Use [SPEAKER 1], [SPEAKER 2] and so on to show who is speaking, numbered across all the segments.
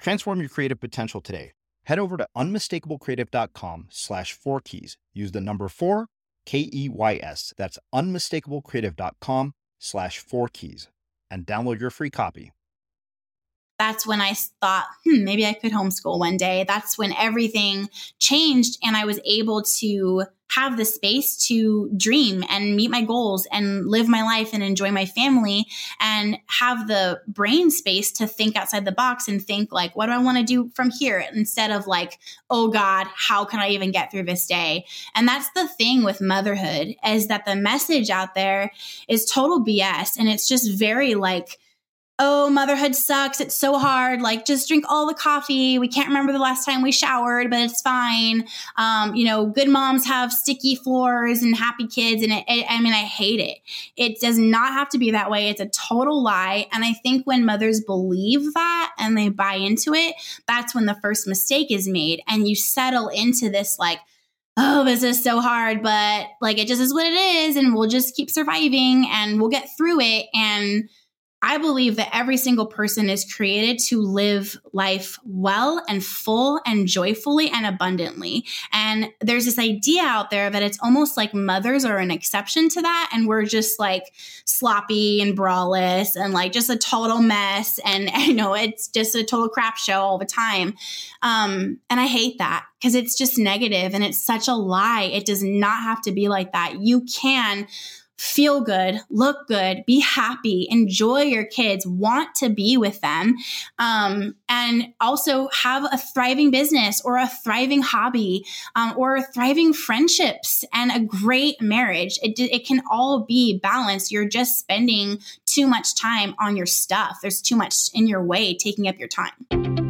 [SPEAKER 1] Transform your creative potential today. Head over to unmistakablecreative.com slash four keys. Use the number four, K E Y S. That's unmistakablecreative.com slash four keys and download your free copy.
[SPEAKER 2] That's when I thought, hmm, maybe I could homeschool one day. That's when everything changed and I was able to have the space to dream and meet my goals and live my life and enjoy my family and have the brain space to think outside the box and think like what do I want to do from here? Instead of like oh god how can I even get through this day? And that's the thing with motherhood is that the message out there is total BS and it's just very like oh, motherhood sucks. It's so hard. Like, just drink all the coffee. We can't remember the last time we showered, but it's fine. Um, you know, good moms have sticky floors and happy kids. And it, it, I mean, I hate it. It does not have to be that way. It's a total lie. And I think when mothers believe that and they buy into it, that's when the first mistake is made. And you settle into this, like, oh, this is so hard, but like it just is what it is. And we'll just keep surviving and we'll get through it. And I believe that every single person is created to live life well and full and joyfully and abundantly. And there's this idea out there that it's almost like mothers are an exception to that. And we're just like sloppy and brawless and like just a total mess. And you know, it's just a total crap show all the time. Um, and I hate that because it's just negative and it's such a lie. It does not have to be like that. You can feel good, look good, be happy, enjoy your kids, want to be with them, um, and also have a thriving business or a thriving hobby um, or thriving friendships and a great marriage. It, it can all be balanced. You're just spending too much time on your stuff, there's too much in your way taking up your time.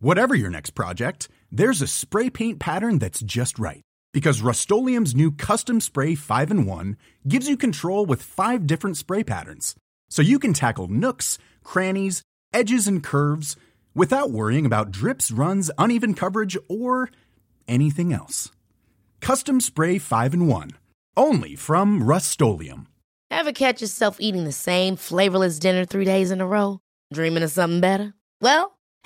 [SPEAKER 3] Whatever your next project, there's a spray paint pattern that's just right. Because Rust-Oleum Custom Spray 5 and 1 gives you control with five different spray patterns. So you can tackle nooks, crannies, edges, and curves without worrying about drips, runs, uneven coverage, or anything else. Custom Spray 5 and 1. Only from Rust
[SPEAKER 4] Ever catch yourself eating the same flavorless dinner three days in a row? Dreaming of something better? Well,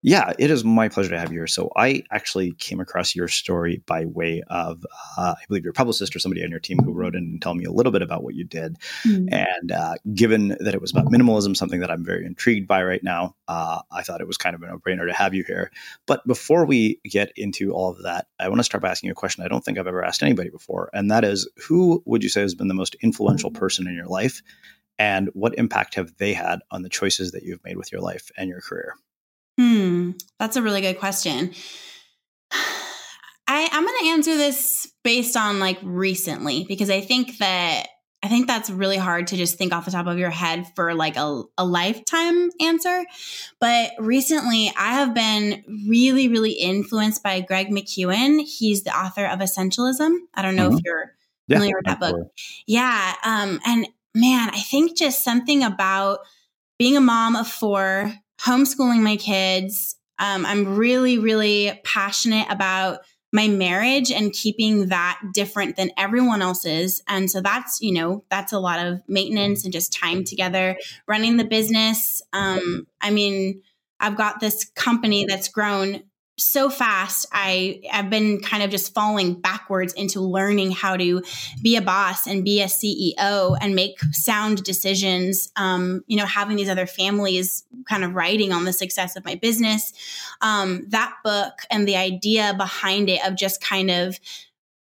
[SPEAKER 1] Yeah, it is my pleasure to have you here. So I actually came across your story by way of, uh, I believe, your publicist or somebody on your team who wrote in and told me a little bit about what you did. Mm-hmm. And uh, given that it was about minimalism, something that I'm very intrigued by right now, uh, I thought it was kind of a no-brainer to have you here. But before we get into all of that, I want to start by asking you a question I don't think I've ever asked anybody before, and that is, who would you say has been the most influential person in your life? And what impact have they had on the choices that you've made with your life and your career?
[SPEAKER 2] Hmm, that's a really good question. I, I'm going to answer this based on like recently because I think that I think that's really hard to just think off the top of your head for like a, a lifetime answer. But recently, I have been really, really influenced by Greg McKeown. He's the author of Essentialism. I don't know mm-hmm. if you're familiar yeah, with that book. Yeah. Um, and man, I think just something about being a mom of four, homeschooling my kids. Um, I'm really, really passionate about my marriage and keeping that different than everyone else's. And so that's, you know, that's a lot of maintenance and just time together, running the business. Um, I mean, I've got this company that's grown so fast i have been kind of just falling backwards into learning how to be a boss and be a ceo and make sound decisions um, you know having these other families kind of writing on the success of my business. Um, that book and the idea behind it of just kind of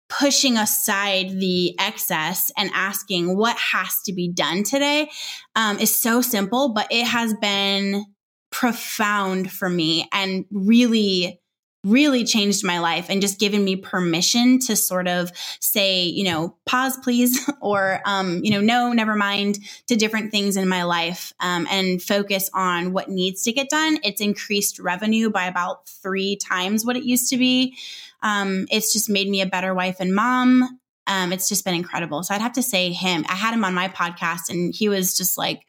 [SPEAKER 2] pushing aside the excess and asking what has to be done today um, is so simple but it has been profound for me and really really changed my life and just given me permission to sort of say, you know, pause, please, or, um, you know, no, never mind to different things in my life um, and focus on what needs to get done. It's increased revenue by about three times what it used to be. Um, it's just made me a better wife and mom. Um, it's just been incredible. So I'd have to say him. I had him on my podcast and he was just like,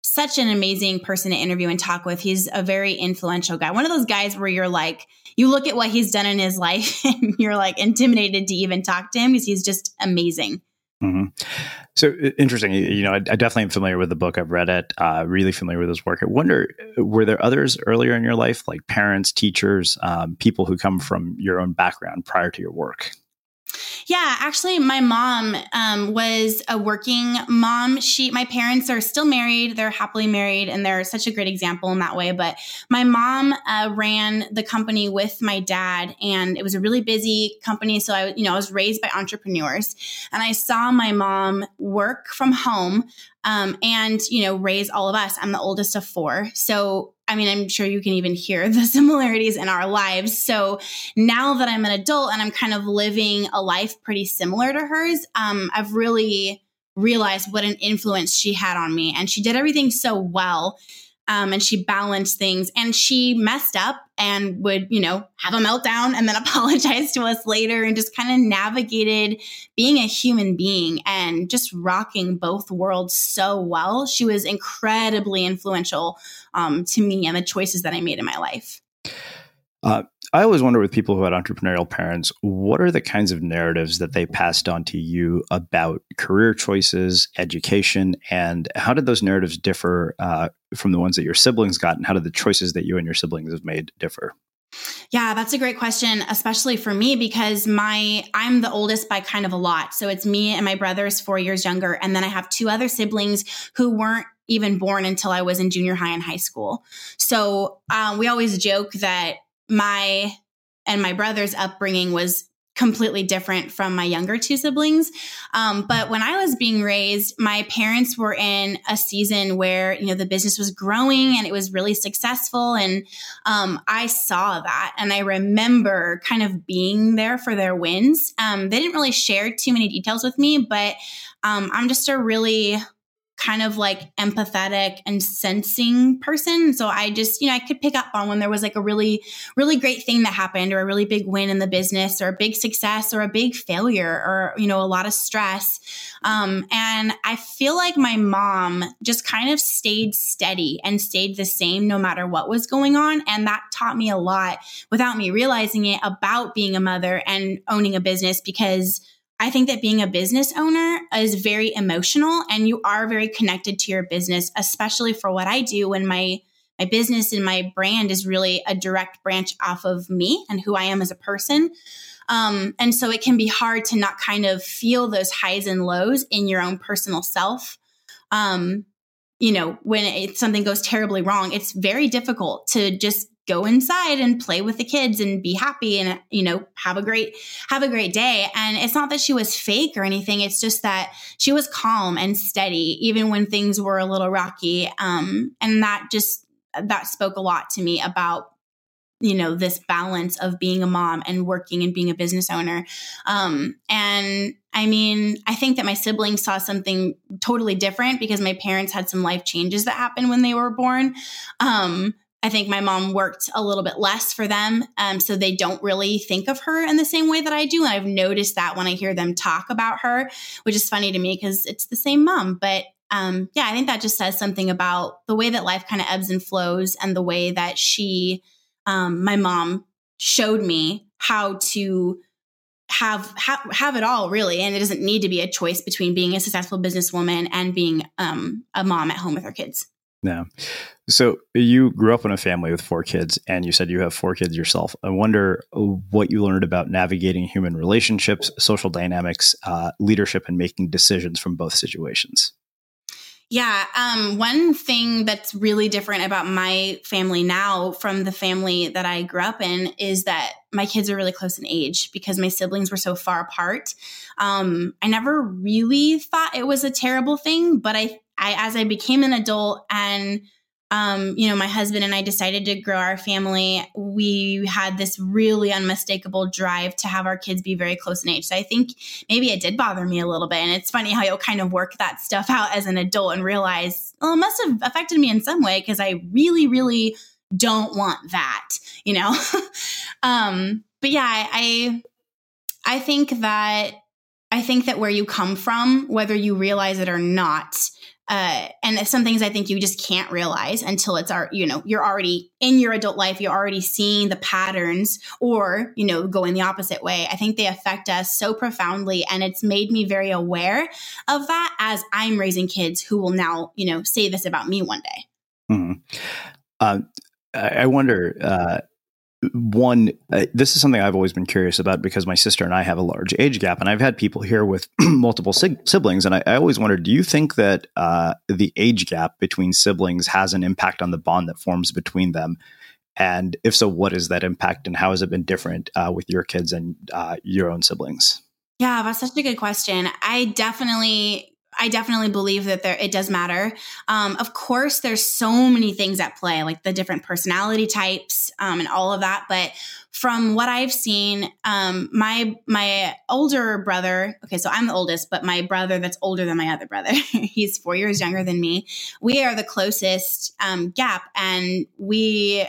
[SPEAKER 2] such an amazing person to interview and talk with. He's a very influential guy. One of those guys where you're like, you look at what he's done in his life and you're like intimidated to even talk to him because he's just amazing.
[SPEAKER 1] Mm-hmm. So interesting. You know, I, I, definitely am familiar with the book. I've read it. Uh, really familiar with his work. I wonder, were there others earlier in your life, like parents, teachers, um, people who come from your own background prior to your work?
[SPEAKER 2] Yeah, actually, my mom um, was a working mom. She, my parents are still married; they're happily married, and they're such a great example in that way. But my mom uh, ran the company with my dad, and it was a really busy company. So I, you know, I was raised by entrepreneurs, and I saw my mom work from home um, and you know raise all of us. I'm the oldest of four, so I mean, I'm sure you can even hear the similarities in our lives. So now that I'm an adult and I'm kind of living a life pretty similar to hers, um, I've really realized what an influence she had on me. And she did everything so well. Um, and she balanced things and she messed up and would, you know, have a meltdown and then apologize to us later and just kind of navigated being a human being and just rocking both worlds so well. She was incredibly influential um, to me and the choices that I made in my life.
[SPEAKER 5] Uh, I always wonder with people who had entrepreneurial parents, what are the kinds of narratives that they passed on to you about career choices, education, and how did those narratives differ uh, from the ones that your siblings got, and how did the choices that you and your siblings have made differ?
[SPEAKER 2] Yeah, that's a great question, especially for me because my I'm the oldest by kind of a lot. So it's me and my brother's 4 years younger and then I have two other siblings who weren't even born until I was in junior high and high school. So um, we always joke that my and my brother's upbringing was completely different from my younger two siblings. Um, but when I was being raised, my parents were in a season where, you know, the business was growing and it was really successful. And um, I saw that. And I remember kind of being there for their wins. Um, they didn't really share too many details with me, but um, I'm just a really kind of like empathetic and sensing person. So I just, you know, I could pick up on when there was like a really, really great thing that happened or a really big win in the business or a big success or a big failure or, you know, a lot of stress. Um, and I feel like my mom just kind of stayed steady and stayed the same no matter what was going on. And that taught me a lot without me realizing it about being a mother and owning a business because I think that being a business owner is very emotional and you are very connected to your business, especially for what I do when my my business and my brand is really a direct branch off of me and who I am as a person. Um, and so it can be hard to not kind of feel those highs and lows in your own personal self. Um, you know, when it, something goes terribly wrong, it's very difficult to just go inside and play with the kids and be happy and you know have a great have a great day. And it's not that she was fake or anything. It's just that she was calm and steady even when things were a little rocky. Um, and that just that spoke a lot to me about you know this balance of being a mom and working and being a business owner. Um, and i mean i think that my siblings saw something totally different because my parents had some life changes that happened when they were born. Um, I think my mom worked a little bit less for them. Um, so they don't really think of her in the same way that I do. And I've noticed that when I hear them talk about her, which is funny to me because it's the same mom. But um, yeah, I think that just says something about the way that life kind of ebbs and flows and the way that she, um, my mom, showed me how to have, have have it all really and it doesn't need to be a choice between being a successful businesswoman and being um, a mom at home with her kids
[SPEAKER 5] yeah. So you grew up in a family with four kids, and you said you have four kids yourself. I wonder what you learned about navigating human relationships, social dynamics, uh, leadership, and making decisions from both situations.
[SPEAKER 2] Yeah. Um, one thing that's really different about my family now from the family that I grew up in is that my kids are really close in age because my siblings were so far apart. Um, I never really thought it was a terrible thing, but I I, as I became an adult and um, you know, my husband and I decided to grow our family. We had this really unmistakable drive to have our kids be very close in age. So I think maybe it did bother me a little bit. And it's funny how you'll kind of work that stuff out as an adult and realize, well, it must have affected me in some way because I really, really don't want that, you know? um, but yeah, I, I think that I think that where you come from, whether you realize it or not, uh, and some things I think you just can't realize until it's our, you know, you're already in your adult life, you're already seeing the patterns or, you know, going the opposite way. I think they affect us so profoundly. And it's made me very aware of that as I'm raising kids who will now, you know, say this about me one day.
[SPEAKER 5] Mm-hmm. Uh, I wonder, uh, one, uh, this is something I've always been curious about because my sister and I have a large age gap, and I've had people here with multiple sig- siblings, and I, I, always wondered: Do you think that uh, the age gap between siblings has an impact on the bond that forms between them? And if so, what is that impact, and how has it been different uh, with your kids and uh, your own siblings?
[SPEAKER 2] Yeah, that's such a good question. I definitely I definitely believe that there it does matter. Um, of course, there's so many things at play, like the different personality types um, and all of that. But from what I've seen, um, my my older brother. Okay, so I'm the oldest, but my brother that's older than my other brother, he's four years younger than me. We are the closest um, gap, and we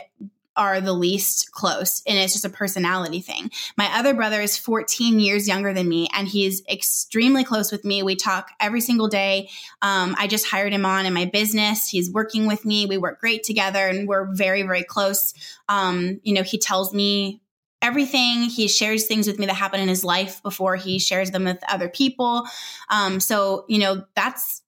[SPEAKER 2] are the least close and it's just a personality thing. My other brother is 14 years younger than me and he's extremely close with me. We talk every single day. Um, I just hired him on in my business. He's working with me. We work great together and we're very, very close. Um, you know, he tells me everything. He shares things with me that happen in his life before he shares them with other people. Um, so, you know, that's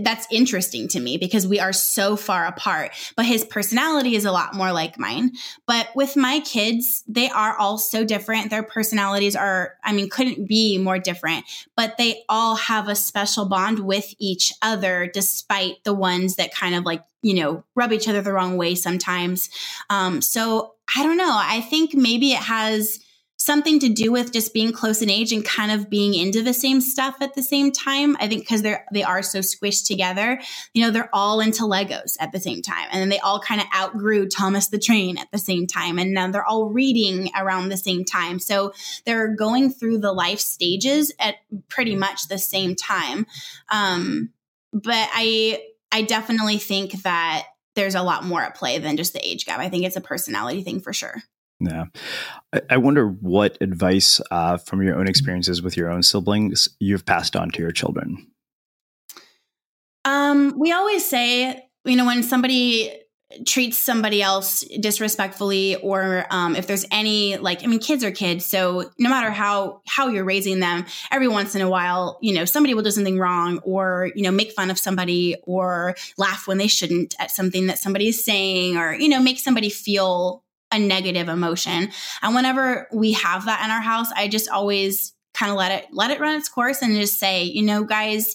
[SPEAKER 2] that's interesting to me because we are so far apart. But his personality is a lot more like mine. But with my kids, they are all so different. Their personalities are, I mean, couldn't be more different, but they all have a special bond with each other, despite the ones that kind of like, you know, rub each other the wrong way sometimes. Um, so I don't know. I think maybe it has something to do with just being close in age and kind of being into the same stuff at the same time. I think because they're they are so squished together. You know, they're all into Legos at the same time. And then they all kind of outgrew Thomas the Train at the same time. And now they're all reading around the same time. So they're going through the life stages at pretty much the same time. Um, but I I definitely think that there's a lot more at play than just the age gap. I think it's a personality thing for sure.
[SPEAKER 1] Yeah. I wonder what advice uh, from your own experiences with your own siblings you've passed on to your children.
[SPEAKER 2] Um, we always say, you know, when somebody treats somebody else disrespectfully or um, if there's any like i mean kids are kids so no matter how how you're raising them every once in a while you know somebody will do something wrong or you know make fun of somebody or laugh when they shouldn't at something that somebody is saying or you know make somebody feel a negative emotion. And whenever we have that in our house, I just always kind of let it let it run its course and just say, you know, guys,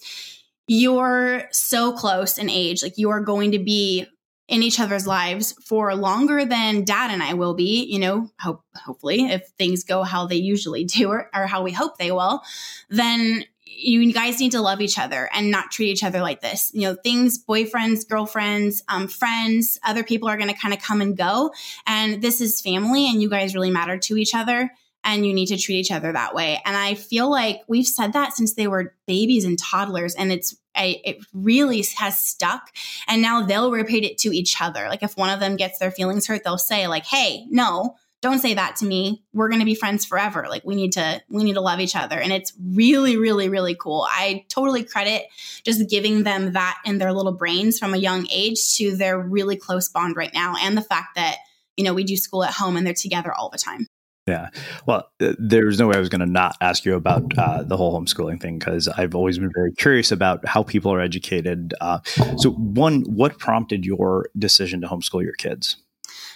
[SPEAKER 2] you're so close in age. Like you are going to be in each other's lives for longer than dad and I will be, you know, hope hopefully if things go how they usually do or, or how we hope they will, then you guys need to love each other and not treat each other like this. You know, things, boyfriends, girlfriends, um, friends, other people are going to kind of come and go. And this is family, and you guys really matter to each other. And you need to treat each other that way. And I feel like we've said that since they were babies and toddlers, and it's I, it really has stuck. And now they'll repeat it to each other. Like if one of them gets their feelings hurt, they'll say like, "Hey, no, don't say that to me we're going to be friends forever like we need to we need to love each other and it's really really really cool i totally credit just giving them that in their little brains from a young age to their really close bond right now and the fact that you know we do school at home and they're together all the time
[SPEAKER 1] yeah. Well, there's no way I was going to not ask you about uh, the whole homeschooling thing because I've always been very curious about how people are educated. Uh, so, one, what prompted your decision to homeschool your kids?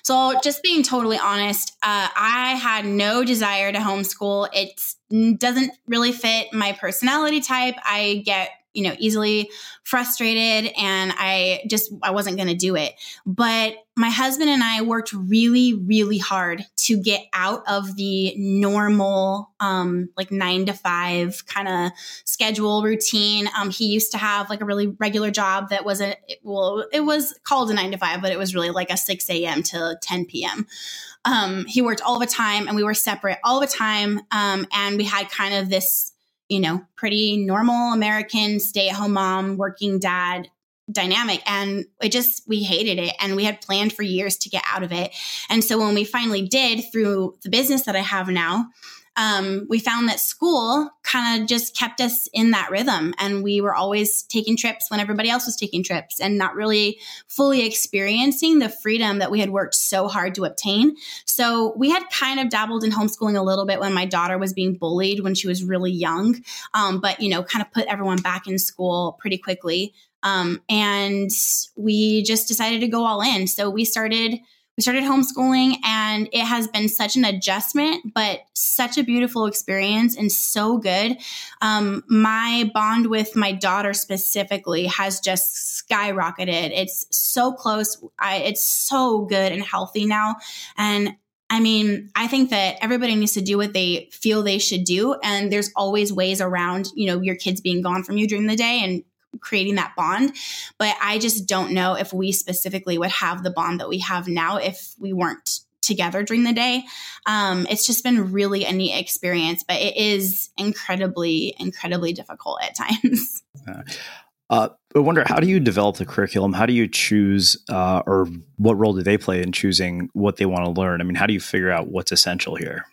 [SPEAKER 2] So, just being totally honest, uh, I had no desire to homeschool. It doesn't really fit my personality type. I get you know easily frustrated and i just i wasn't going to do it. But my husband and i worked really really hard to get out of the normal um like 9 to 5 kind of schedule routine. Um he used to have like a really regular job that was a well it was called a 9 to 5 but it was really like a 6 a.m to 10 p.m um he worked all the time and we were separate all the time um and we had kind of this you know, pretty normal American stay at home mom, working dad dynamic. And it just, we hated it. And we had planned for years to get out of it. And so when we finally did through the business that I have now, um, we found that school kind of just kept us in that rhythm. And we were always taking trips when everybody else was taking trips and not really fully experiencing the freedom that we had worked so hard to obtain. So we had kind of dabbled in homeschooling a little bit when my daughter was being bullied when she was really young, um, but, you know, kind of put everyone back in school pretty quickly. Um, and we just decided to go all in. So we started we started homeschooling and it has been such an adjustment, but such a beautiful experience and so good. Um, my bond with my daughter specifically has just skyrocketed. It's so close. I, it's so good and healthy now. And I mean, I think that everybody needs to do what they feel they should do. And there's always ways around, you know, your kids being gone from you during the day and creating that bond. But I just don't know if we specifically would have the bond that we have now if we weren't together during the day. Um, it's just been really a neat experience, but it is incredibly, incredibly difficult at times.
[SPEAKER 1] Uh, I wonder how do you develop the curriculum? How do you choose, uh, or what role do they play in choosing what they want to learn? I mean, how do you figure out what's essential here?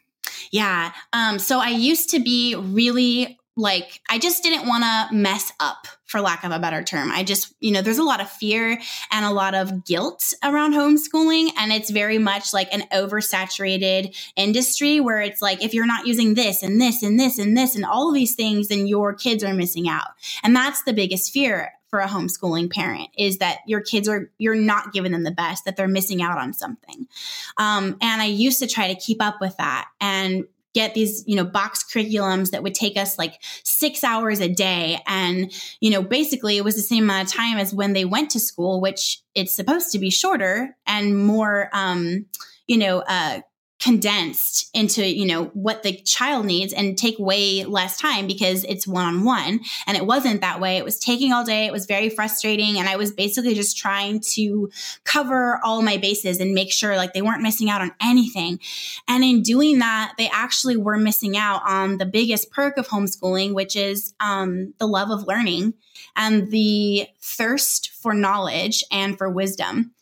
[SPEAKER 2] Yeah. Um, so I used to be really like I just didn't want to mess up for lack of a better term. I just, you know, there's a lot of fear and a lot of guilt around homeschooling and it's very much like an oversaturated industry where it's like if you're not using this and this and this and this and all of these things then your kids are missing out. And that's the biggest fear for a homeschooling parent is that your kids are you're not giving them the best that they're missing out on something um, and i used to try to keep up with that and get these, you know, box curriculums that would take us like six hours a day. And, you know, basically it was the same amount of time as when they went to school, which it's supposed to be shorter and more, um, you know, uh, condensed into you know what the child needs and take way less time because it's one on one and it wasn't that way. It was taking all day. It was very frustrating. And i was basically just trying to cover all my bases and make sure like they weren't missing out on anything. And in doing that they actually were missing out on the biggest perk of homeschooling which is um, the love of learning and the thirst for knowledge and for wisdom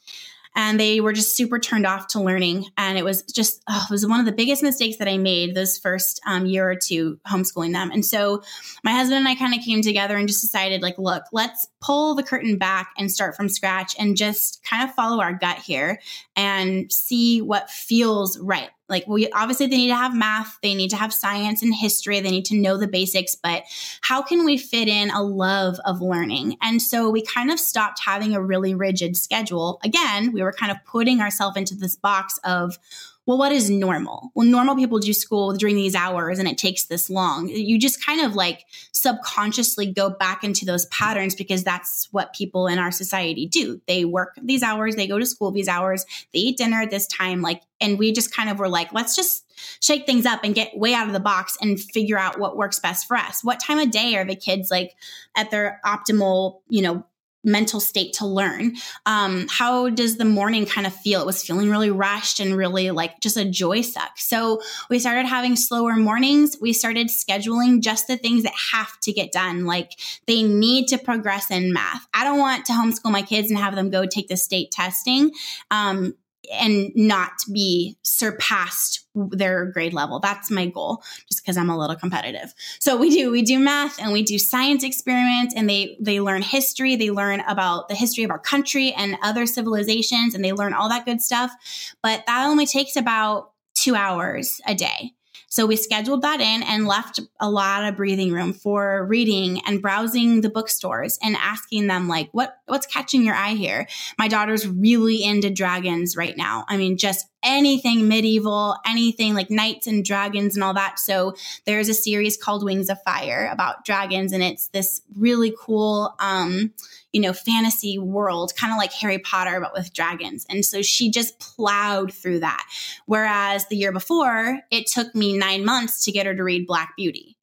[SPEAKER 2] and they were just super turned off to learning. And it was just, oh, it was one of the biggest mistakes that I made those first um, year or two homeschooling them. And so my husband and I kind of came together and just decided, like, look, let's pull the curtain back and start from scratch and just kind of follow our gut here and see what feels right. Like we obviously they need to have math they need to have science and history they need to know the basics but how can we fit in a love of learning? And so we kind of stopped having a really rigid schedule. Again we were kind of putting ourselves into this box of well, what is normal? Well, normal people do school during these hours and it takes this long. You just kind of like subconsciously go back into those patterns because that's what people in our society do. They work these hours, they go to school these hours, they eat dinner at this time. Like, and we just kind of were like, let's just shake things up and get way out of the box and figure out what works best for us. What time of day are the kids like at their optimal, you know, mental state to learn. Um, how does the morning kind of feel? It was feeling really rushed and really like just a joy suck. So we started having slower mornings. We started scheduling just the things that have to get done. Like they need to progress in math. I don't want to homeschool my kids and have them go take the state testing. Um, and not be surpassed their grade level. That's my goal, just because I'm a little competitive. So we do we do math and we do science experiments, and they they learn history. They learn about the history of our country and other civilizations, and they learn all that good stuff. But that only takes about two hours a day. So we scheduled that in and left a lot of breathing room for reading and browsing the bookstores and asking them like what what's catching your eye here. My daughter's really into dragons right now. I mean just anything medieval, anything like knights and dragons and all that. So there's a series called Wings of Fire about dragons and it's this really cool um you know, fantasy world, kind of like Harry Potter, but with dragons. And so she just plowed through that. Whereas the year before, it took me nine months to get her to read Black Beauty.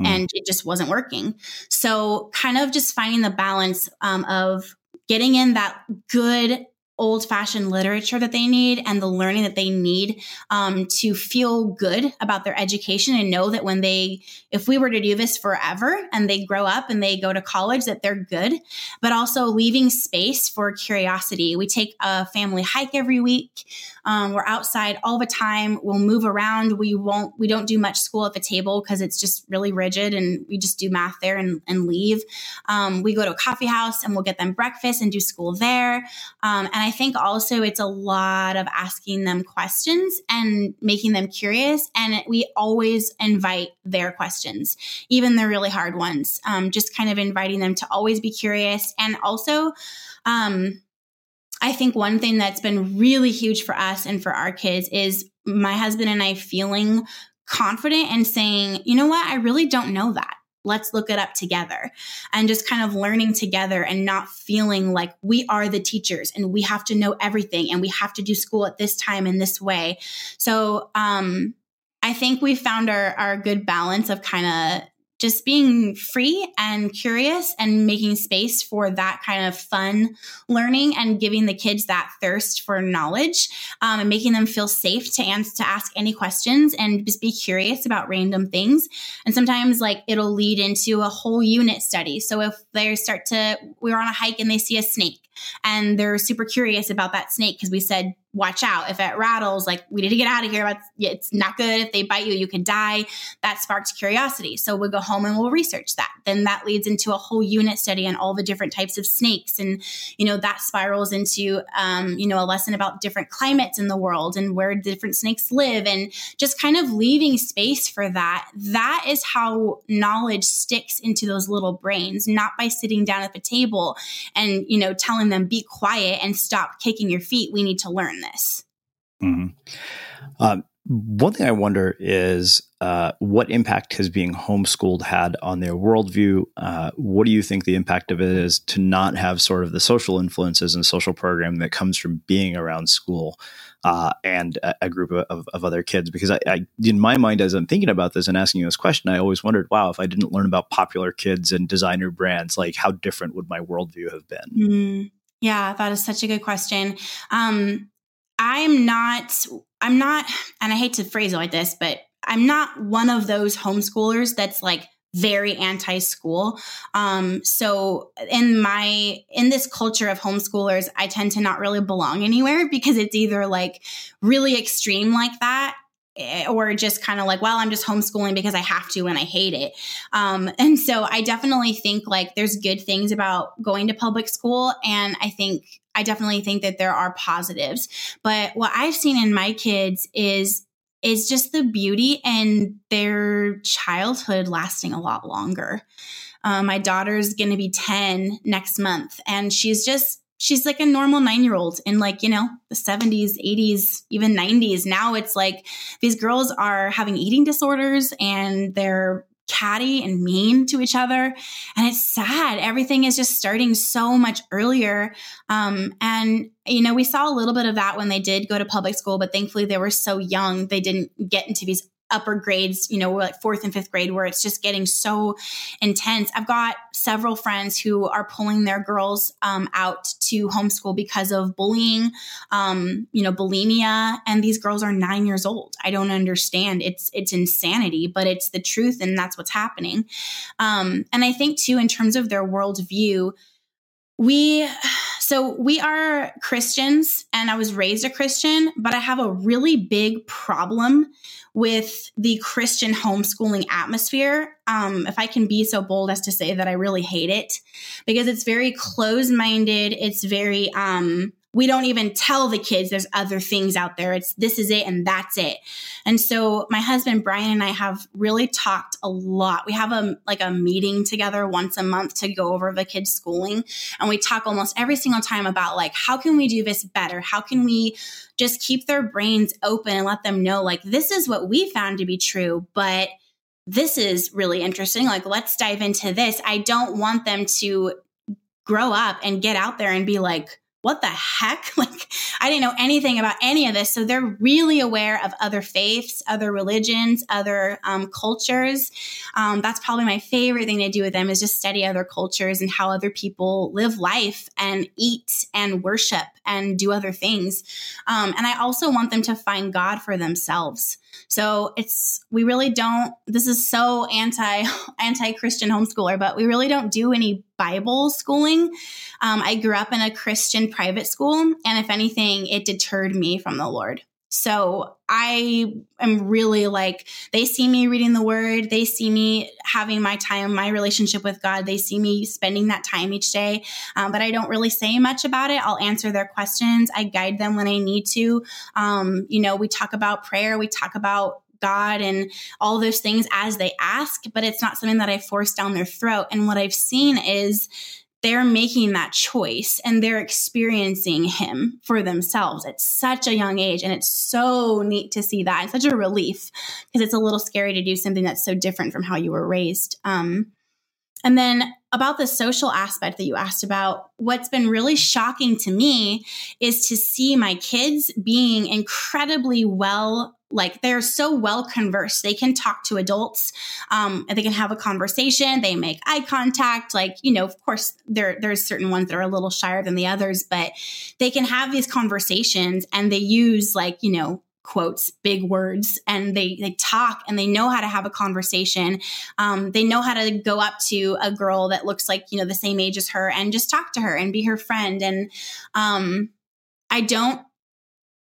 [SPEAKER 2] Mm. And it just wasn't working. So, kind of just finding the balance um, of getting in that good old fashioned literature that they need and the learning that they need um, to feel good about their education and know that when they, if we were to do this forever and they grow up and they go to college, that they're good, but also leaving space for curiosity. We take a family hike every week. Um, we're outside all the time. We'll move around. We won't, we don't do much school at the table because it's just really rigid and we just do math there and, and leave. Um, we go to a coffee house and we'll get them breakfast and do school there. Um, and I think also it's a lot of asking them questions and making them curious. And we always invite their questions, even the really hard ones, um, just kind of inviting them to always be curious and also, um, I think one thing that's been really huge for us and for our kids is my husband and I feeling confident and saying, you know what, I really don't know that. Let's look it up together and just kind of learning together and not feeling like we are the teachers and we have to know everything and we have to do school at this time in this way. So, um, I think we found our, our good balance of kind of just being free and curious and making space for that kind of fun learning and giving the kids that thirst for knowledge um, and making them feel safe to answer to ask any questions and just be curious about random things. And sometimes like it'll lead into a whole unit study. So if they start to we're on a hike and they see a snake and they're super curious about that snake because we said watch out. If it rattles like we need to get out of here. It's not good. If they bite you you could die. That sparks curiosity. So we'll go home and we'll research that. Then that leads into a whole unit study on all the different types of snakes. And you know that spirals into um, you know a lesson about different climates in the world and where different snakes live and just kind of leaving space for that. That is how knowledge sticks into those little brains not by sitting down at the table and you know telling them be quiet and stop kicking your feet. We need to learn this.
[SPEAKER 5] Mm-hmm. Um, one thing I wonder is uh, what impact has being homeschooled had on their worldview? Uh, what do you think the impact of it is to not have sort of the social influences and social program that comes from being around school uh, and a, a group of, of, other kids? Because I, I, in my mind, as I'm thinking about this and asking you this question, I always wondered, wow, if I didn't learn about popular kids and designer brands, like how different would my worldview have been?
[SPEAKER 2] Mm, yeah, that is such a good question. Um, I'm not, I'm not, and I hate to phrase it like this, but I'm not one of those homeschoolers that's like very anti-school. Um, so in my in this culture of homeschoolers, I tend to not really belong anywhere because it's either like really extreme like that or just kind of like, well, I'm just homeschooling because I have to and I hate it. Um, and so I definitely think like there's good things about going to public school. And I think, I definitely think that there are positives. But what I've seen in my kids is, is just the beauty and their childhood lasting a lot longer. Um, my daughter's going to be 10 next month and she's just she's like a normal nine year old in like, you know, the 70s, 80s, even 90s. Now it's like these girls are having eating disorders and they're catty and mean to each other. And it's sad. Everything is just starting so much earlier. Um, and, you know, we saw a little bit of that when they did go to public school, but thankfully they were so young, they didn't get into these upper grades, you know, like fourth and fifth grade, where it's just getting so intense. I've got several friends who are pulling their girls um, out to homeschool because of bullying, um, you know, bulimia, and these girls are nine years old. I don't understand. It's it's insanity, but it's the truth, and that's what's happening. Um, and I think too, in terms of their worldview, we so we are Christians and I was raised a Christian, but I have a really big problem with the Christian homeschooling atmosphere. Um, if I can be so bold as to say that I really hate it because it's very closed minded. It's very, um, we don't even tell the kids there's other things out there. It's this is it and that's it. And so my husband Brian and I have really talked a lot. We have a like a meeting together once a month to go over the kids' schooling and we talk almost every single time about like how can we do this better? How can we just keep their brains open and let them know like this is what we found to be true, but this is really interesting. Like let's dive into this. I don't want them to grow up and get out there and be like what the heck? Like, I didn't know anything about any of this. So they're really aware of other faiths, other religions, other um, cultures. Um, that's probably my favorite thing to do with them is just study other cultures and how other people live life and eat and worship and do other things. Um, and I also want them to find God for themselves. So it's we really don't. This is so anti anti Christian homeschooler, but we really don't do any Bible schooling. Um, I grew up in a Christian private school, and if anything, it deterred me from the Lord. So I am really like, they see me reading the word. They see me having my time, my relationship with God. They see me spending that time each day. Um, but I don't really say much about it. I'll answer their questions. I guide them when I need to. Um, you know, we talk about prayer. We talk about God and all those things as they ask, but it's not something that I force down their throat. And what I've seen is they're making that choice and they're experiencing him for themselves at such a young age. And it's so neat to see that and such a relief because it's a little scary to do something that's so different from how you were raised. Um, and then about the social aspect that you asked about, what's been really shocking to me is to see my kids being incredibly well like they're so well conversed. They can talk to adults, um, and they can have a conversation. They make eye contact. Like you know, of course, there there's certain ones that are a little shyer than the others, but they can have these conversations, and they use like you know quotes big words and they they talk and they know how to have a conversation um, they know how to go up to a girl that looks like you know the same age as her and just talk to her and be her friend and um, i don't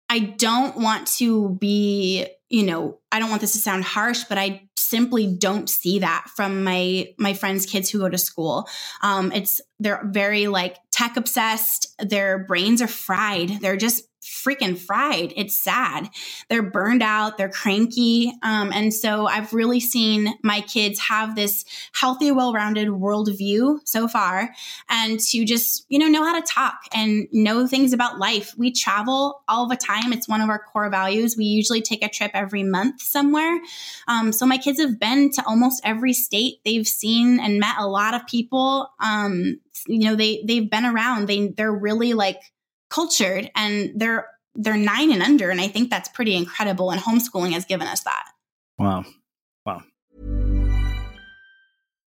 [SPEAKER 2] i don't want to be you know i don't want this to sound harsh but i simply don't see that from my my friends kids who go to school. Um, it's they're very like tech obsessed their brains are fried. They're just freaking fried. It's sad. They're burned out, they're cranky. Um, and so I've really seen my kids have this healthy, well rounded worldview so far and to just, you know, know how to talk and know things about life. We travel all the time, it's one of our core values. We usually take a trip every month somewhere. Um, so my kids have been to almost every state. They've seen and met a lot of people. Um, you know, they they've been around. They they're really like cultured and they're they're nine and under and i think that's pretty incredible and homeschooling has given us that.
[SPEAKER 5] Wow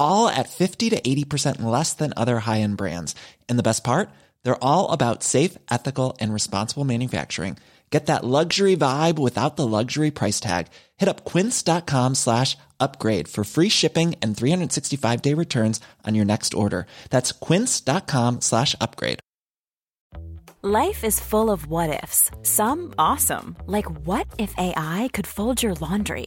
[SPEAKER 6] all at 50 to 80% less than other high-end brands. And the best part? They're all about safe, ethical, and responsible manufacturing. Get that luxury vibe without the luxury price tag. Hit up quince.com slash upgrade for free shipping and 365-day returns on your next order. That's quince.com slash upgrade.
[SPEAKER 7] Life is full of what-ifs. Some awesome, like what if AI could fold your laundry?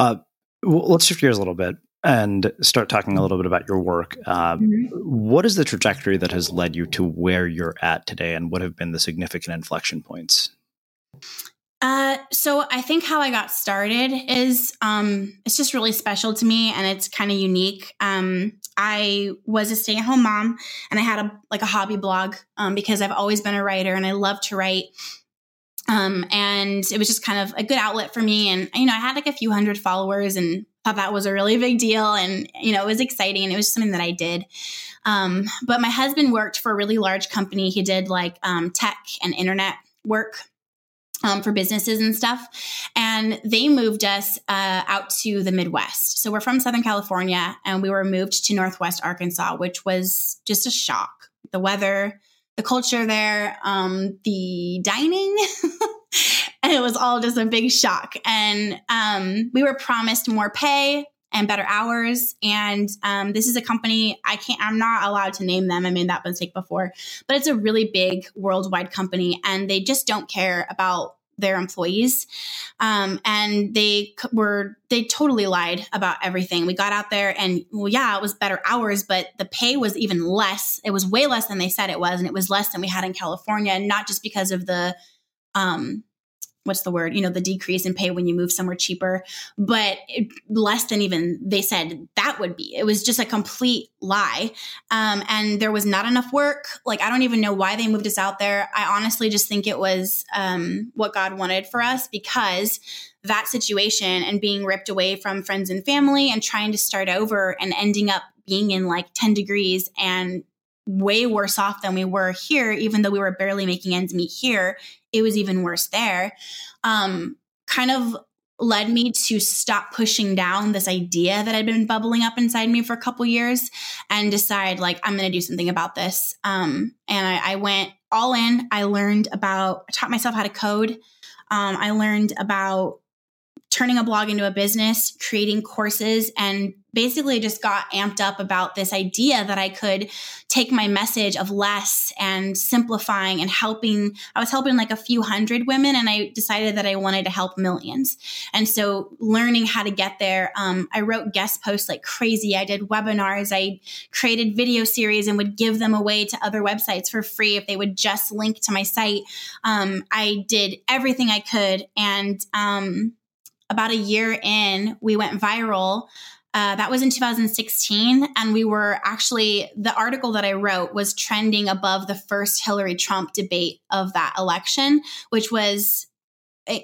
[SPEAKER 5] Uh, let's shift gears a little bit and start talking a little bit about your work. Uh, mm-hmm. What is the trajectory that has led you to where you're at today, and what have been the significant inflection points?
[SPEAKER 2] Uh, so I think how I got started is um, it's just really special to me, and it's kind of unique. Um, I was a stay-at-home mom, and I had a like a hobby blog um, because I've always been a writer, and I love to write. Um, and it was just kind of a good outlet for me. And, you know, I had like a few hundred followers and thought that was a really big deal. And, you know, it was exciting and it was something that I did. Um, but my husband worked for a really large company. He did like um, tech and internet work um, for businesses and stuff. And they moved us uh, out to the Midwest. So we're from Southern California and we were moved to Northwest Arkansas, which was just a shock. The weather, the culture there, um, the dining. and it was all just a big shock. And um, we were promised more pay and better hours. And um, this is a company I can't, I'm not allowed to name them. I made that mistake before, but it's a really big worldwide company and they just don't care about their employees. Um, and they were, they totally lied about everything. We got out there and, well, yeah, it was better hours, but the pay was even less. It was way less than they said it was. And it was less than we had in California, not just because of the, um, what's the word you know the decrease in pay when you move somewhere cheaper. But it, less than even they said that would be. It was just a complete lie. Um, and there was not enough work. Like i don't even know why they moved us out there. I honestly just think it was um, what god wanted for us because that situation and being ripped away from friends and family and trying to start over and ending up being in like 10 degrees and way worse off than we were here, even though we were barely making ends meet here. It was even worse there. Um, kind of led me to stop pushing down this idea that had been bubbling up inside me for a couple years and decide like i'm going to do something about this um, and I, I, went all in i learned about i taught myself how to code um, i learned about turning a blog into a business creating courses and basically just got amped up about this idea that I could take my message of less and simplifying and helping. I was helping like a few hundred women, and I decided that I wanted to help millions. And so, learning how to get there, um, I wrote guest posts like crazy. I did webinars. I created video series and would give them away to other websites for free if they would just link to my site. Um, I did everything I could, and um, about a year in, we went viral. Uh, that was in 2016. And we were actually, the article that I wrote was trending above the first Hillary Trump debate of that election, which was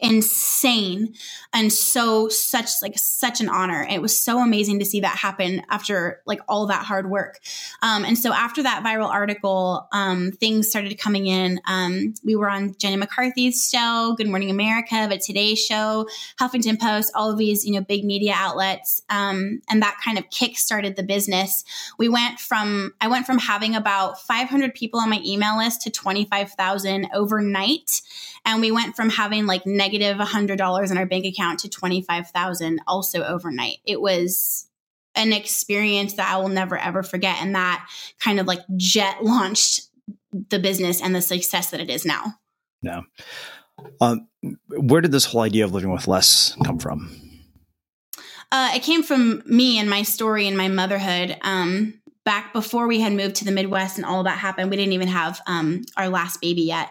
[SPEAKER 2] insane and so such like such an honor. It was so amazing to see that happen after like all that hard work. Um, and so after that viral article um, things started coming in. Um, we were on jenny mccarthy's show good morning america the today show huffington post all of these you know big media outlets. Um, and that kind of kick started the business. We went from i went from having about 500 people on my email list to 25000 overnight. And we went from having like negative $100 in our bank account to 25,000 also overnight. It was an experience that I will never ever forget and that kind of like jet launched the business and the success that it is now.
[SPEAKER 5] Yeah. Um, where did this whole idea of living with less come from?
[SPEAKER 2] Uh, it came from me and my story and my motherhood. Um, back before we had moved to the Midwest and all that happened, we didn't even have um, our last baby yet.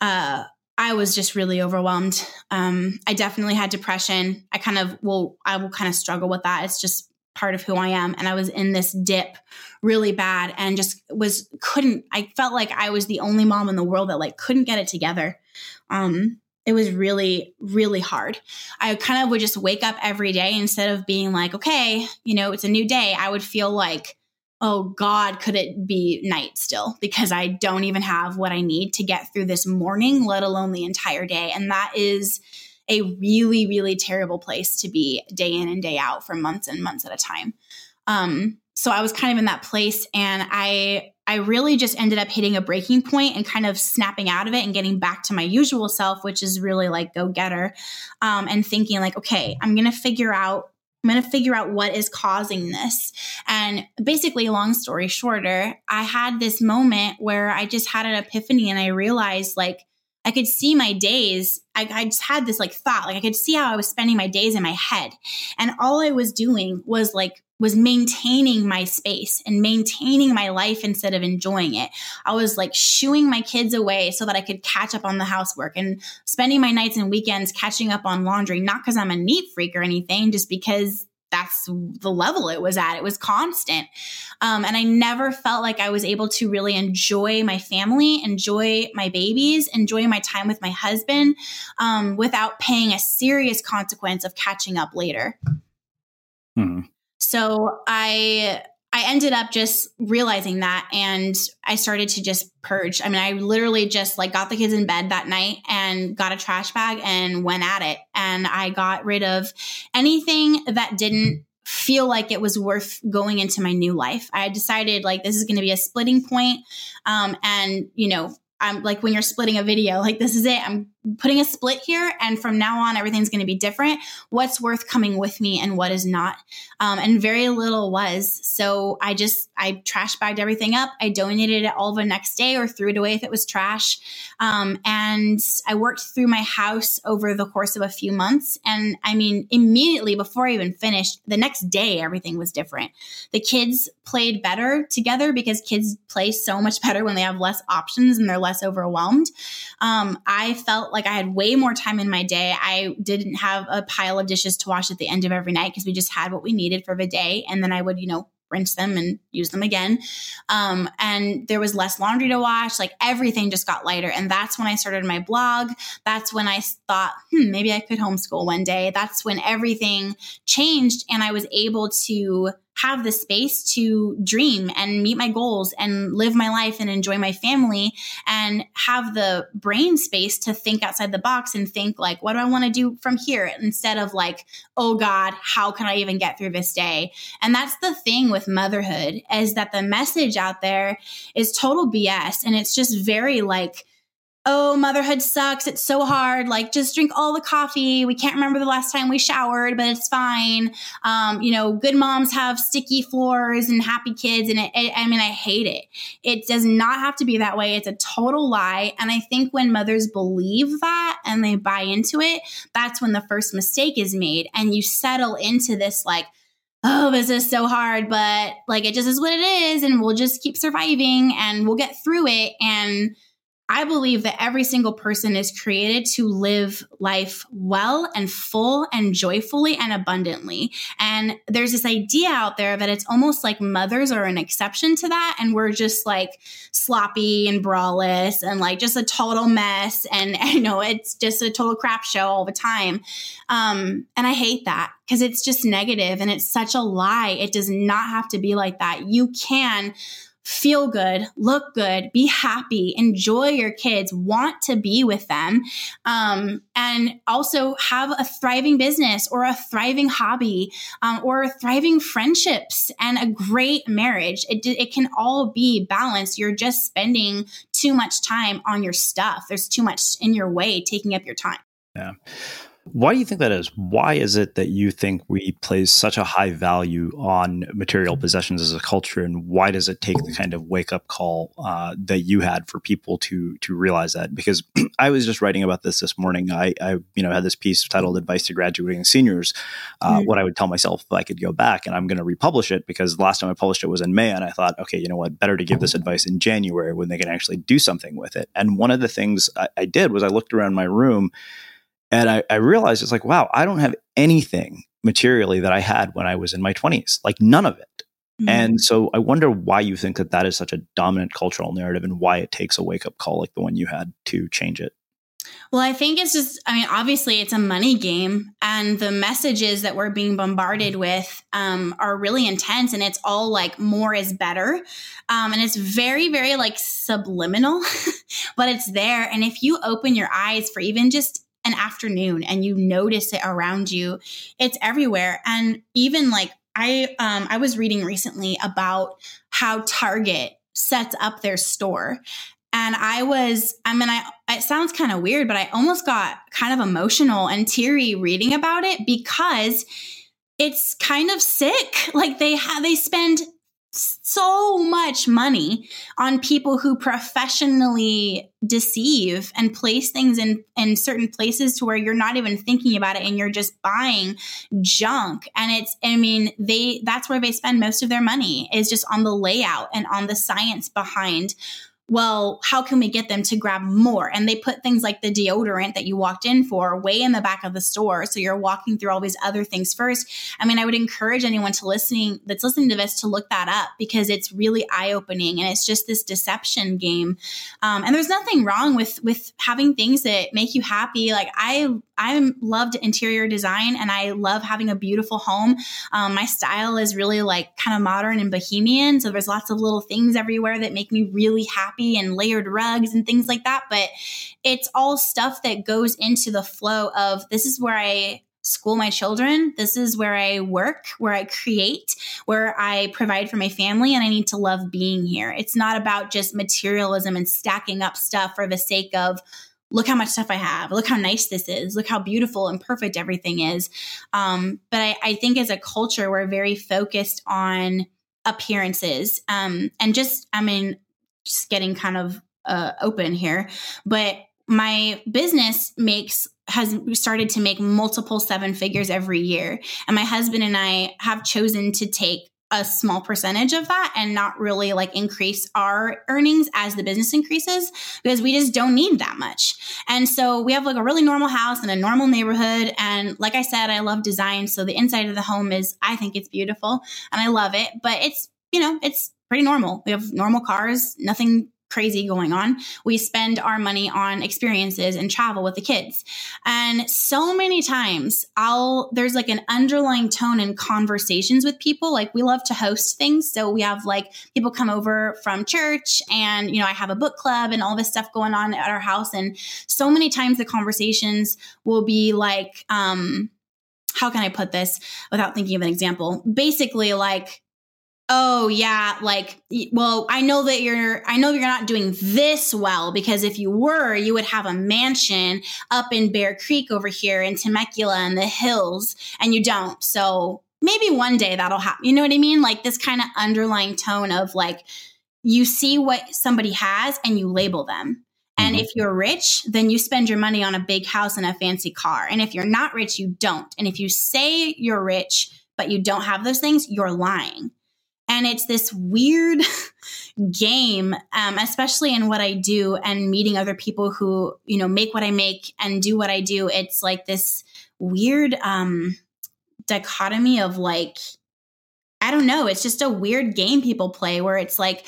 [SPEAKER 2] Uh, I was just really overwhelmed. Um, I definitely had depression. I kind of will, I will kind of struggle with that. It's just part of who I am. And I was in this dip really bad and just was, couldn't, I felt like I was the only mom in the world that like couldn't get it together. Um, it was really, really hard. I kind of would just wake up every day instead of being like, okay, you know, it's a new day. I would feel like, oh God, could it be night still? Because I don't even have what I need to get through this morning, let alone the entire day. And that is a really, really terrible place to be day in and day out for months and months at a time. Um, so I was kind of in that place and I I really just ended up hitting a breaking point and kind of snapping out of it and getting back to my usual self, which is really like go getter, um, and thinking like, okay, I'm gonna figure out I'm going to figure out what is causing this. And basically, long story shorter, I had this moment where I just had an epiphany and I realized like I could see my days. I, I, just had this like thought, like I could see how I was spending my days in my head. And all I was doing was like was maintaining my space and maintaining my life instead of enjoying it. I was like shooing my kids away so that I could catch up on the housework and spending my nights and weekends catching up on laundry, not because I'm a neat freak or anything, just because that's the level it was at. It was constant. Um, and I never felt like I was able to really enjoy my family, enjoy my babies, enjoy my time with my husband um, without paying a serious consequence of catching up later.
[SPEAKER 5] Mm-hmm.
[SPEAKER 2] So I I ended up just realizing that and I started to just purge. I mean, I literally just like got the kids in bed that night and got a trash bag and went at it. And I got rid of anything that didn't feel like it was worth going into my new life. I decided like this is going to be a splitting point. Um, and, you know, I'm like when you're splitting a video, like this is it. I'm putting a split here and from now on everything's going to be different. What's worth coming with me and what is not? Um, and very little was. So i just i trash bagged everything up. I donated it all the next day or threw it away if it was trash. Um, and i worked through my house over the course of a few months. And i mean immediately before i even finished the next day everything was different. The kids played better together because kids play so much better when they have less options and they're less overwhelmed. Um, i felt like I had way more time in my day. I didn't have a pile of dishes to wash at the end of every night because we just had what we needed for the day. And then I would, you know, rinse them and use them again. Um, and there was less laundry to wash. Like everything just got lighter. And that's when I started my blog. That's when I thought, hmm, maybe I could homeschool one day. That's when everything changed and I was able to have the space to dream and meet my goals and live my life and enjoy my family and have the brain space to think outside the box and think like what do I want to do from here? Instead of like oh god how can I even get through this day? And that's the thing with motherhood is that the message out there is total BS and it's just very like oh, motherhood sucks. It's so hard. Like, just drink all the coffee. We can't remember the last time we showered, but it's fine. Um, you know, good moms have sticky floors and happy kids. And it, it, I mean, I hate it. It does not have to be that way. It's a total lie. And I think when mothers believe that and they buy into it, that's when the first mistake is made. And you settle into this, like, oh, this is so hard, but like, it just is what it is. And we'll just keep surviving and we'll get through it. And, I believe that every single person is created to live life well and full and joyfully and abundantly. And there's this idea out there that it's almost like mothers are an exception to that. And we're just like sloppy and brawless and like just a total mess. And you know, it's just a total crap show all the time. Um, and I hate that because it's just negative and it's such a lie. It does not have to be like that. You can feel good, look good, be happy, enjoy your kids, want to be with them, um, and also have a thriving business or a thriving hobby um, or thriving friendships and a great marriage. It, it can all be balanced. You're just spending too much time on your stuff. There's too much in your way taking up your time.
[SPEAKER 5] Yeah. Why do you think that is? Why is it that you think we place such a high value on material possessions as a culture, and why does it take the kind of wake up call uh, that you had for people to to realize that? Because I was just writing about this this morning. I, I you know had this piece titled "Advice to Graduating Seniors." Uh, mm-hmm. What I would tell myself if I could go back, and I'm going to republish it because the last time I published it was in May, and I thought, okay, you know what, better to give this advice in January when they can actually do something with it. And one of the things I, I did was I looked around my room and I, I realized it's like, wow, I don't have anything materially that I had when I was in my 20s, like none of it. Mm-hmm. And so I wonder why you think that that is such a dominant cultural narrative and why it takes a wake up call like the one you had to change it.
[SPEAKER 2] Well, I think it's just, I mean, obviously it's a money game, and the messages that we're being bombarded with um, are really intense, and it's all like more is better. Um, and it's very, very like subliminal, but it's there. And if you open your eyes for even just an afternoon and you notice it around you, it's everywhere. And even like I um I was reading recently about how Target sets up their store. And I was, I mean, I, it sounds kind of weird, but I almost got kind of emotional and teary reading about it because it's kind of sick. Like they have, they spend so much money on people who professionally deceive and place things in in certain places to where you're not even thinking about it and you're just buying junk. And it's i mean they that's where they spend most of their money is just on the layout and on the science behind well, how can we get them to grab more? And they put things like the deodorant that you walked in for way in the back of the store. So you're walking through all these other things first. I mean, I would encourage anyone to listening that's listening to this to look that up because it's really eye opening and it's just this deception game. Um, and there's nothing wrong with with having things that make you happy. Like I I loved interior design and I love having a beautiful home. Um, my style is really like kind of modern and bohemian. So there's lots of little things everywhere that make me really happy and layered rugs and things like that. But it's all stuff that goes into the flow of this is where I school my children. This is where I work, where I create, where I provide for my family, and I need to love being here. It's not about just materialism and stacking up stuff for the sake of, look how much stuff I have, look how nice this is, look how beautiful and perfect everything is. Um, but I, I, think as a culture, we're very focused on appearances. Um, and just, I mean, just getting kind of uh, open here, but my business makes has started to make multiple seven figures every year. And my husband and i have chosen to take a small percentage of that and not really like increase our earnings as the business increases because we just don't need that much. And so we have like a really normal house in a normal neighborhood. And like I said, I love design. So the inside of the home is, I think it's beautiful and I love it, but it's, you know, it's pretty normal. We have normal cars, nothing crazy going on. We spend our money on experiences and travel with the kids. And so many times I'll there's like an underlying tone in conversations with people. Like we love to host things. So we have like people come over from church and you know, I have a book club and all this stuff going on at our house and so many times the conversations will be like um how can I put this without thinking of an example? Basically like oh yeah like well i know that you're i know you're not doing this well because if you were you would have a mansion up in bear creek over here in temecula and the hills and you don't so maybe one day that'll happen you know what i mean like this kind of underlying tone of like you see what somebody has and you label them and mm-hmm. if you're rich, then you spend your money on a big house and a fancy car. And if you're not rich, you don't. And if you say you're rich, but you don't have those things, you're lying. And it's this weird game, um, especially in what I do and meeting other people who, you know, make what I make and do what I do. It's like this weird um, dichotomy of like, I don't know. It's just a weird game people play where it's like,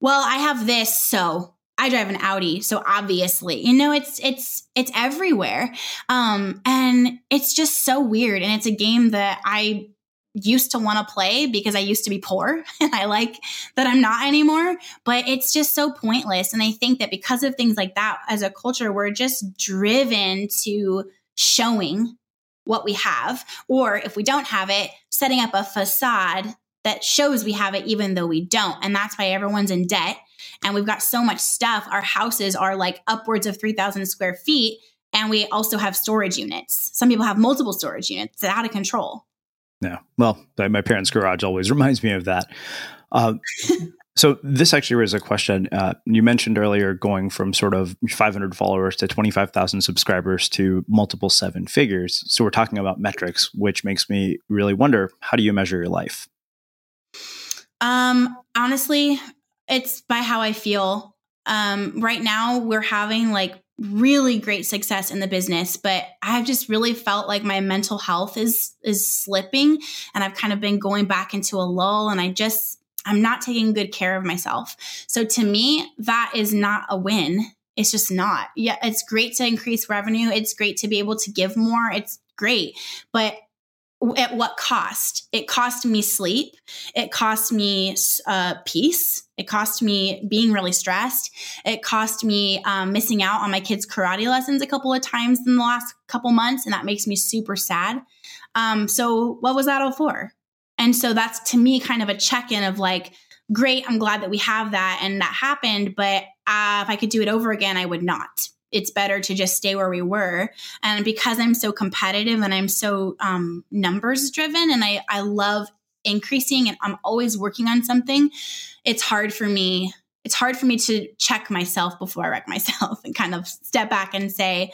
[SPEAKER 2] well, I have this, so I drive an Audi, so obviously, you know, it's it's it's everywhere, um, and it's just so weird. And it's a game that I used to want to play because I used to be poor and I like that I'm not anymore. But it's just so pointless. And I think that because of things like that, as a culture, we're just driven to showing what we have. Or if we don't have it, setting up a facade that shows we have it even though we don't. And that's why everyone's in debt. And we've got so much stuff. Our houses are like upwards of 3,000 square feet. And we also have storage units. Some people have multiple storage units. It's out of control.
[SPEAKER 5] Yeah. Well, my parents' garage always reminds me of that. Uh, so this actually raises a question. Uh, you mentioned earlier going from sort of 500 followers to 25,000 subscribers to multiple seven figures. So we're talking about metrics, which makes me really wonder: how do you measure your life?
[SPEAKER 2] Um, honestly, it's by how I feel. Um, right now, we're having like really great success in the business but i've just really felt like my mental health is is slipping and i've kind of been going back into a lull and i just i'm not taking good care of myself. So to me that is not a win. It's just not. Yeah it's great to increase revenue. It's great to be able to give more. It's great. But at what cost? It cost me sleep. It cost me uh, peace. It cost me being really stressed. It cost me um, missing out on my kids' karate lessons a couple of times in the last couple months, and that makes me super sad. Um, so, what was that all for? And so, that's to me kind of a check in of like, great, I'm glad that we have that and that happened, but uh, if I could do it over again, I would not it's better to just stay where we were. And because I'm so competitive and I'm so um, numbers driven and I, I love increasing and I'm always working on something, it's hard for me. It's hard for me to check myself before I wreck myself and kind of step back and say,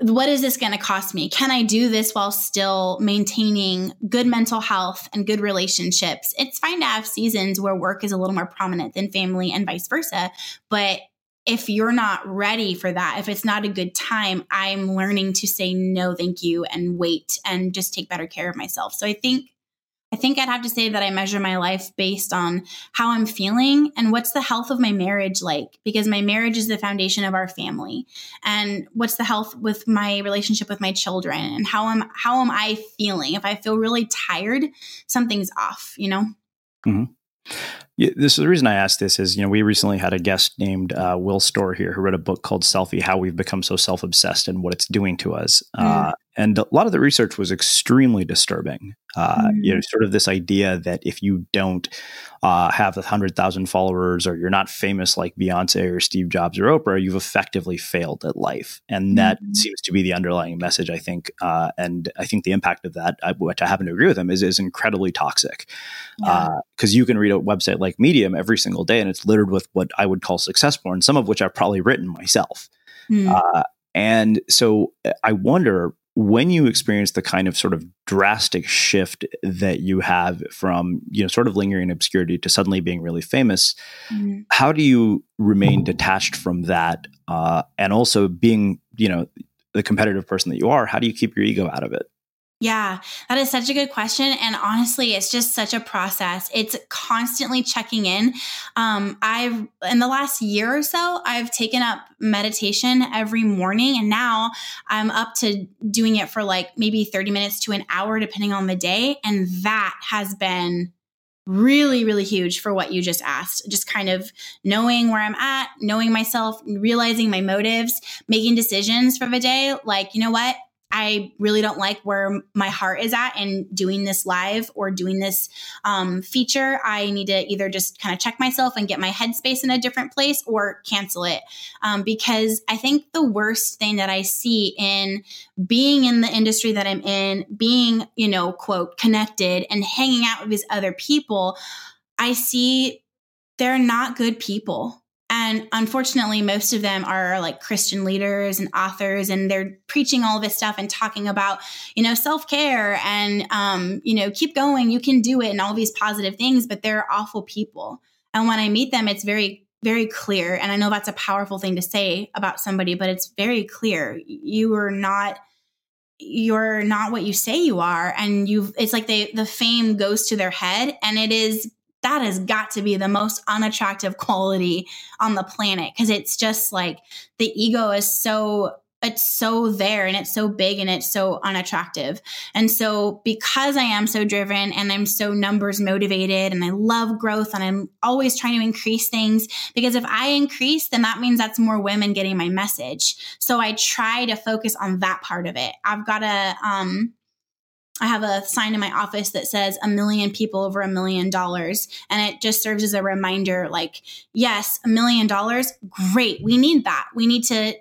[SPEAKER 2] what is this going to cost me? Can I do this while still maintaining good mental health and good relationships? It's fine to have seasons where work is a little more prominent than family and vice versa, but if you're not ready for that, if it's not a good time, I'm learning to say no, thank you, and wait and just take better care of myself. So I think I think I'd have to say that I measure my life based on how I'm feeling and what's the health of my marriage like, because my marriage is the foundation of our family. And what's the health with my relationship with my children and how am how am I feeling? If I feel really tired, something's off, you know?
[SPEAKER 5] Mm-hmm. This is the reason I asked this is, you know, we recently had a guest named uh, Will Storr here who wrote a book called Selfie, How We've Become So Self-Obsessed and What It's Doing to Us. Mm. Uh, and a lot of the research was extremely disturbing. Uh, mm. You know, sort of this idea that if you don't uh, have a hundred thousand followers or you're not famous like Beyonce or Steve Jobs or Oprah, you've effectively failed at life, and that mm. seems to be the underlying message. I think, uh, and I think the impact of that, which I happen to agree with him, is is incredibly toxic. Because yeah. Uh, you can read a website like Medium every single day, and it's littered with what I would call success porn, some of which I've probably written myself. Mm. and so I wonder when you experience the kind of sort of drastic shift that you have from you know sort of lingering obscurity to suddenly being really famous mm-hmm. how do you remain detached from that uh, and also being you know the competitive person that you are how do you keep your ego out of it
[SPEAKER 2] yeah, that is such a good question. And honestly, it's just such a process. It's constantly checking in. Um, I've, in the last year or so, I've taken up meditation every morning. And now I'm up to doing it for like maybe 30 minutes to an hour, depending on the day. And that has been really, really huge for what you just asked. Just kind of knowing where I'm at, knowing myself, realizing my motives, making decisions for the day. Like, you know what? I really don't like where my heart is at and doing this live or doing this um, feature. I need to either just kind of check myself and get my headspace in a different place or cancel it. Um, because I think the worst thing that I see in being in the industry that I'm in, being, you know, quote, connected and hanging out with these other people, I see they're not good people and unfortunately, most of them are like Christian leaders and authors, and they're preaching all this stuff and talking about, you know, self care and, um, you know, keep going, you can do it, and all these positive things, but they're awful people. And when I meet them, it's very, very clear. And I know that's a powerful thing to say about somebody, but it's very clear. You are not you're not what you say you are and you've it's like they the fame goes to their head and it is that has got to be the most unattractive quality on the planet because it's just like the ego is so it's so there and it's so big and it's so unattractive. And so because I am so driven and I'm so numbers motivated and I love growth and I'm always trying to increase things because if I increase then that means that's more women getting my message. So I try to focus on that part of it. I've got a um I have a sign in my office that says a million people over a million dollars. And it just serves as a reminder like, yes, a million dollars, great. We need that. We need to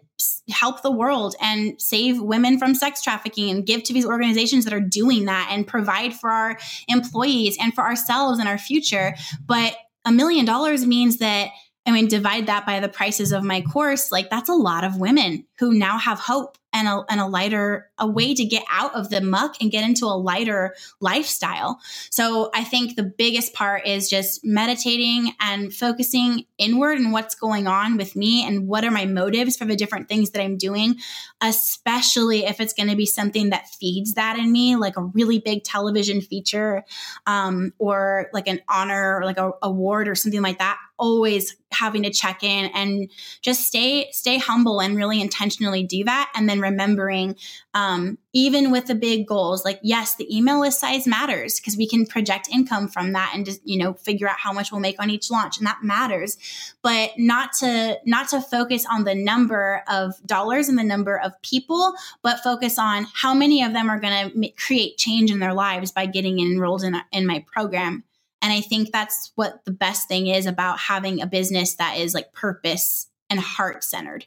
[SPEAKER 2] help the world and save women from sex trafficking and give to these organizations that are doing that and provide for our employees and for ourselves and our future. But a million dollars means that I mean, divide that by the prices of my course, like that's a lot of women who now have hope and a, and a lighter, a way to get out of the muck and get into a lighter lifestyle. So I think the biggest part is just meditating and focusing inward and what's going on with me and what are my motives for the different things that I'm doing, especially if it's going to be something that feeds that in me, like a really big television feature um, or like an honor or like a award or something like that. Always having to check in and just stay stay humble and really intentionally do that and then remembering um, even with the big goals like yes the email list size matters because we can project income from that and just you know figure out how much we'll make on each launch and that matters but not to not to focus on the number of dollars and the number of people but focus on how many of them are going to create change in their lives by getting enrolled in, in my program and I think that's what the best thing is about having a business that is like purpose and heart centered.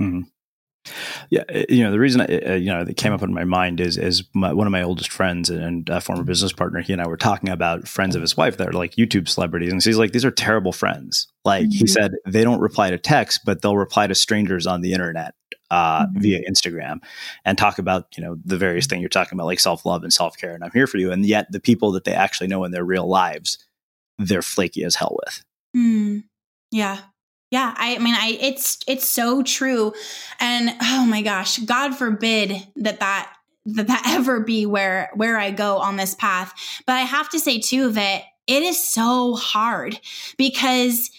[SPEAKER 2] Mm-hmm.
[SPEAKER 5] Yeah, uh, you know the reason I, uh, you know that came up in my mind is is my, one of my oldest friends and a former business partner. He and I were talking about friends of his wife that are like YouTube celebrities, and he's like, "These are terrible friends." Like mm-hmm. he said, they don't reply to text, but they'll reply to strangers on the internet uh, mm-hmm. via Instagram and talk about you know the various things you're talking about, like self love and self care, and I'm here for you. And yet, the people that they actually know in their real lives, they're flaky as hell with.
[SPEAKER 2] Mm. Yeah, yeah, I mean, I it's it's so true, and oh my gosh, God forbid that that that, that ever be where where I go on this path. But I have to say too that it is so hard because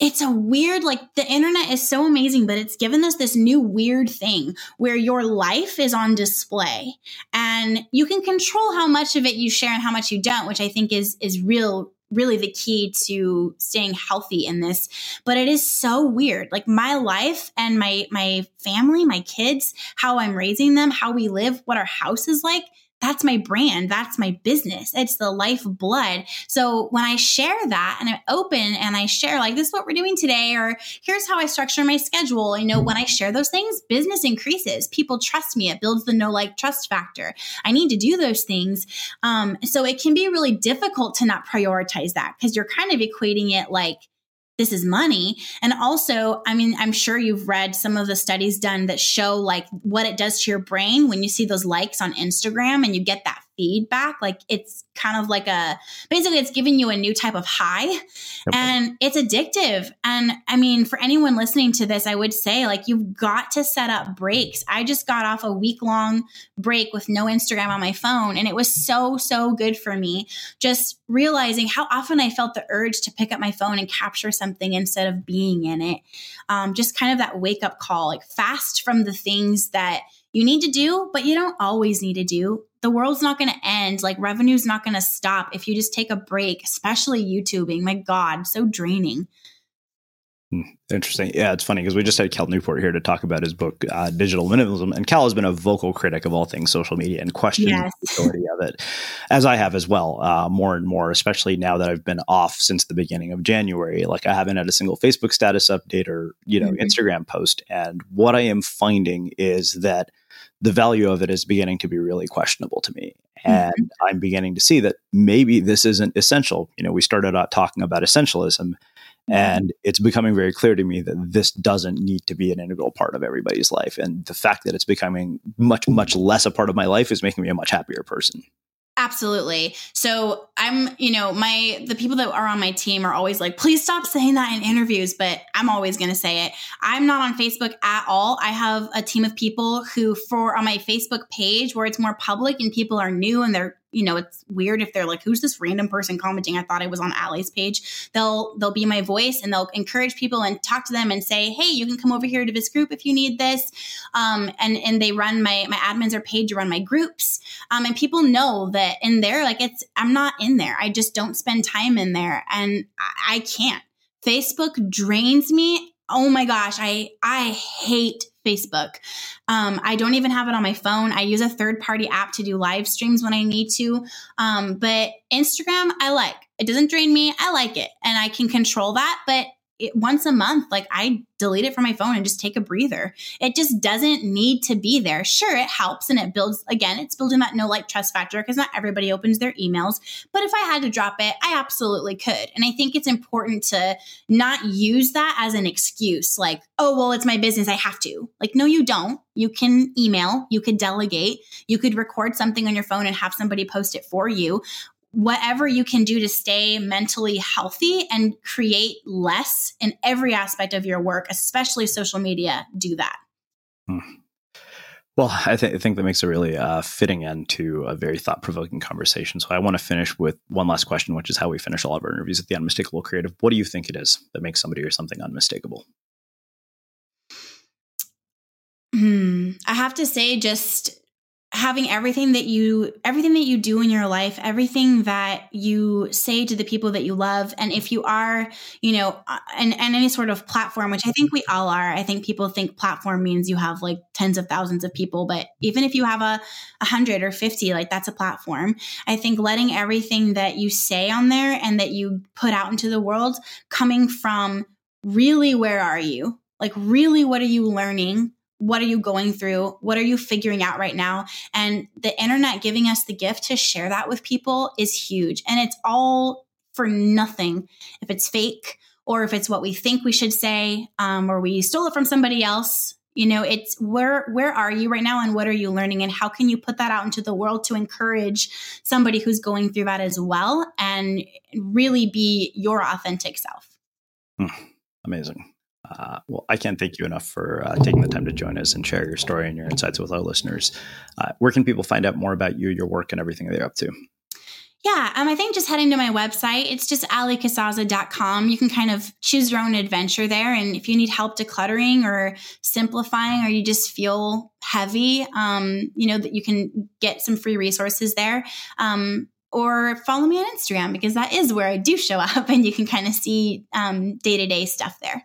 [SPEAKER 2] it's a weird like the internet is so amazing but it's given us this new weird thing where your life is on display and you can control how much of it you share and how much you don't which i think is is real really the key to staying healthy in this but it is so weird. Like my life and my my family my kids how i'm raising them how we live what our house is like that's my brand. That's my business. It's the lifeblood. So when I share that and I'm open and I share like this is what we're doing today, or here's how I structure my schedule, you know, when I share those things, business increases. People trust me. It builds the no like trust factor. I need to do those things. Um, so it can be really difficult to not prioritize that because you're kind of equating it like this is money. And also, I mean, I'm sure you've read some of the studies done that show like what it does to your brain when you see those likes on Instagram and you get that feedback. Like it's kind of like a basically it's giving you a new type of high yep. and it's addictive. And I mean, for anyone listening to this, I would say like you've got to set up breaks. I just got off a week long break with no Instagram on my phone and it was so, so good for me. Just realizing how often I felt the urge to pick up my phone and capture something instead of being in it. Um, just kind of that wake up call, like fast from the things that you need to do, but you don't always need to do the world's not going to end. Like revenue's not going to stop if you just take a break, especially YouTubing. My God, so draining.
[SPEAKER 5] Hmm, interesting. Yeah, it's funny because we just had Cal Newport here to talk about his book, uh, Digital Minimalism. And Cal has been a vocal critic of all things social media and questioned yes. the utility of it, as I have as well, uh, more and more, especially now that I've been off since the beginning of January. Like I haven't had a single Facebook status update or, you know, mm-hmm. Instagram post. And what I am finding is that the value of it is beginning to be really questionable to me. Mm-hmm. And mm-hmm. I'm beginning to see that maybe this isn't essential. You know, we started out talking about essentialism, mm-hmm. and it's becoming very clear to me that this doesn't need to be an integral part of everybody's life. And the fact that it's becoming much, much less a part of my life is making me a much happier person.
[SPEAKER 2] Absolutely. So I'm, you know, my the people that are on my team are always like, please stop saying that in interviews, but I'm always going to say it. I'm not on Facebook at all. I have a team of people who for on my Facebook page where it's more public and people are new and they're you know, it's weird if they're like, who's this random person commenting? I thought I was on Allie's page. They'll they'll be my voice and they'll encourage people and talk to them and say, hey, you can come over here to this group if you need this. Um, and and they run my my admins are paid to run my groups. Um, and people know that in there, like it's I'm not in there. I just don't spend time in there, and I, I can't. Facebook drains me. Oh my gosh, I I hate Facebook. Um, I don't even have it on my phone. I use a third party app to do live streams when I need to. Um, but Instagram, I like. It doesn't drain me. I like it. And I can control that. But it, once a month, like I delete it from my phone and just take a breather. It just doesn't need to be there. Sure, it helps and it builds, again, it's building that no like trust factor because not everybody opens their emails. But if I had to drop it, I absolutely could. And I think it's important to not use that as an excuse like, oh, well, it's my business. I have to. Like, no, you don't. You can email, you could delegate, you could record something on your phone and have somebody post it for you whatever you can do to stay mentally healthy and create less in every aspect of your work, especially social media, do that. Hmm.
[SPEAKER 5] Well, I, th- I, think that makes a really uh, fitting end to a very thought provoking conversation. So I want to finish with one last question, which is how we finish all of our interviews at the Unmistakable Creative. What do you think it is that makes somebody or something unmistakable?
[SPEAKER 2] Hmm. I have to say, just having everything that you everything that you do in your life everything that you say to the people that you love. And if you are you know and, uh, and any sort of platform which i think we all are. I think people think platform means you have like tens of thousands of people. But even if you have a, a hundred or 50 like that's a platform. I think letting everything that you say on there and that you put out into the world coming from really where are you? Like really what are you learning what are you going through? What are you figuring out right now? And the internet giving us the gift to share that with people is huge. And it's all for nothing if it's fake or if it's what we think we should say um, or we stole it from somebody else you know it's where where are you right now and what are you learning and how can you put that out into the world to encourage somebody who's going through that as well and really be your authentic self
[SPEAKER 5] hmm. amazing Uh, well, I can't thank you enough for uh, taking the time to join us and share your story and your insights with our listeners. Uh, where can people find out more about you, your work, and everything that you're up to?
[SPEAKER 2] Yeah, um, I think just heading to my website, it's just alliecasazza.com. You can kind of choose your own adventure there. And if you need help decluttering or simplifying, or you just feel heavy, um, you know, that you can get some free resources there. Um, or follow me on Instagram because that is where I do show up and you can kind of see day to day stuff there.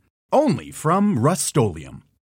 [SPEAKER 3] Only from Rust